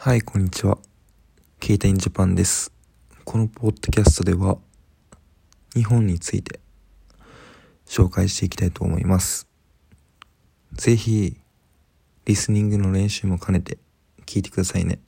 はい、こんにちは。ケイタインジャパンです。このポッドキャストでは、日本について紹介していきたいと思います。ぜひ、リスニングの練習も兼ねて聞いてくださいね。